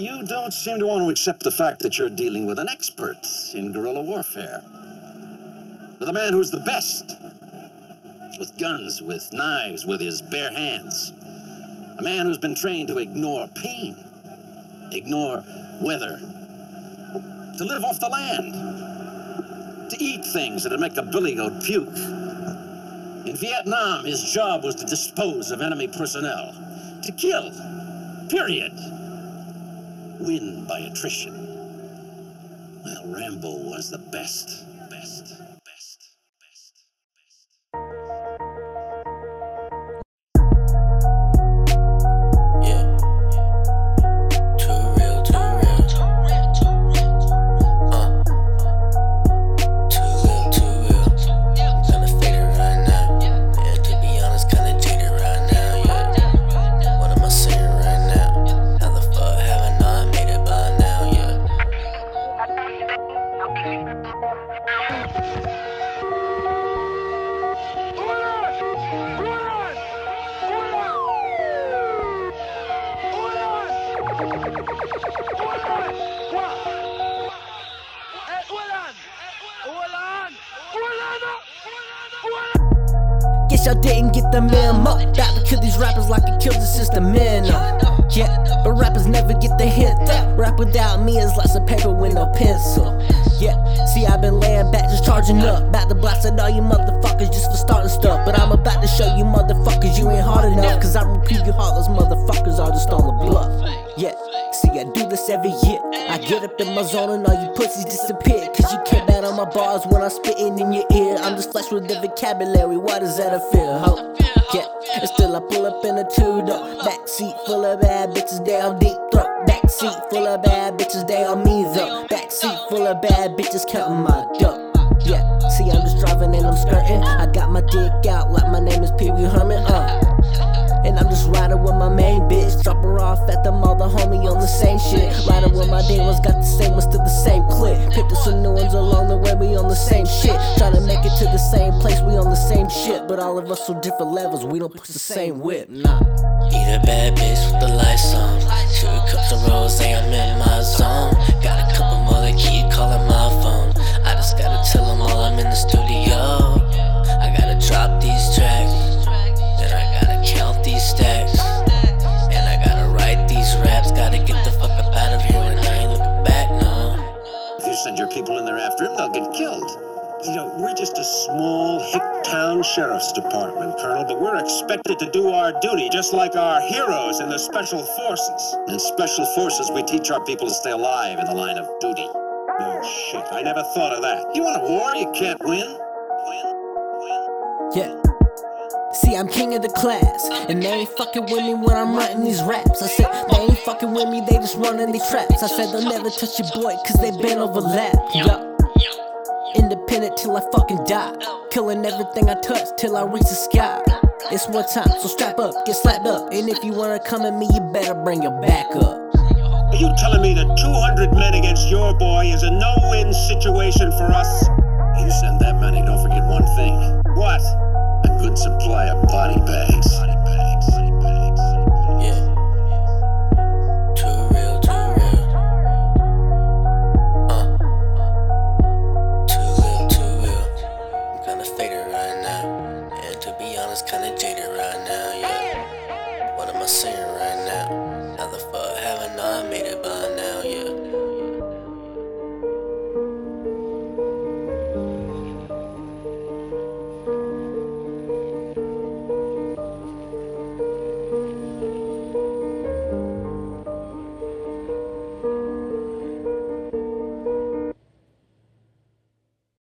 you don't seem to want to accept the fact that you're dealing with an expert in guerrilla warfare. With a man who's the best. With guns, with knives, with his bare hands. A man who's been trained to ignore pain, ignore weather, to live off the land, to eat things that'd make a billy goat puke. In Vietnam, his job was to dispose of enemy personnel, to kill, period. Win by attrition. Well, Rambo was the best, Thank you. Guess y'all didn't get the memo. About to kill these rappers like I killed the system in them. Yeah, but rappers never get the hint. That rap without me is like some paper with no pencil. Yeah, see, I've been laying back, just charging up. About to blast at all you motherfuckers just for starting stuff. But I'm about to show you motherfuckers you ain't hard enough. Cause I repeat you heartless motherfuckers are just on the bluff. Yeah, see, I do this every year. I get up in my zone and all you pussies disappear. Cause you can't bat on my bars when I'm spitting in your ear. I'm just flesh with the vocabulary. Why does that feel? Ho? Yeah, and still I pull up in a two door. Backseat full of bad bitches, they on deep throat. Backseat full of bad bitches, they on me though. Backseat full of bad bitches, counting my dough. Yeah, see, I'm just driving and I'm skirting. I got my dick out like my name is Pee Wee Herman. Along the way, we on the same shit. Trying to make it to the same place, we on the same shit. But all of us on different levels, we don't push the same whip, nah. Eat a bad bitch with the lights on. Two cups of rose, I'm in my zone. Got a couple more that keep calling my phone. I just gotta tell them all I'm in the studio. You know, we're just a small hick town sheriff's department, Colonel, but we're expected to do our duty just like our heroes in the special forces. In special forces, we teach our people to stay alive in the line of duty. Oh, shit. I never thought of that. You want a war you can't win? Win? Win? Yeah. See, I'm king of the class, and they ain't fucking with me when I'm writing these raps. I said, they ain't fucking with me, they just running these traps. I said, they'll never touch your boy, cause they been overlapped. Yup. Independent till I fucking die. Killing everything I touch till I reach the sky. It's one time, so strap up, get slapped up. And if you wanna come at me, you better bring your back up. Are you telling me that 200 men against your boy is a no win situation for us? You send that many, don't forget one thing. What? A good supply of body bags.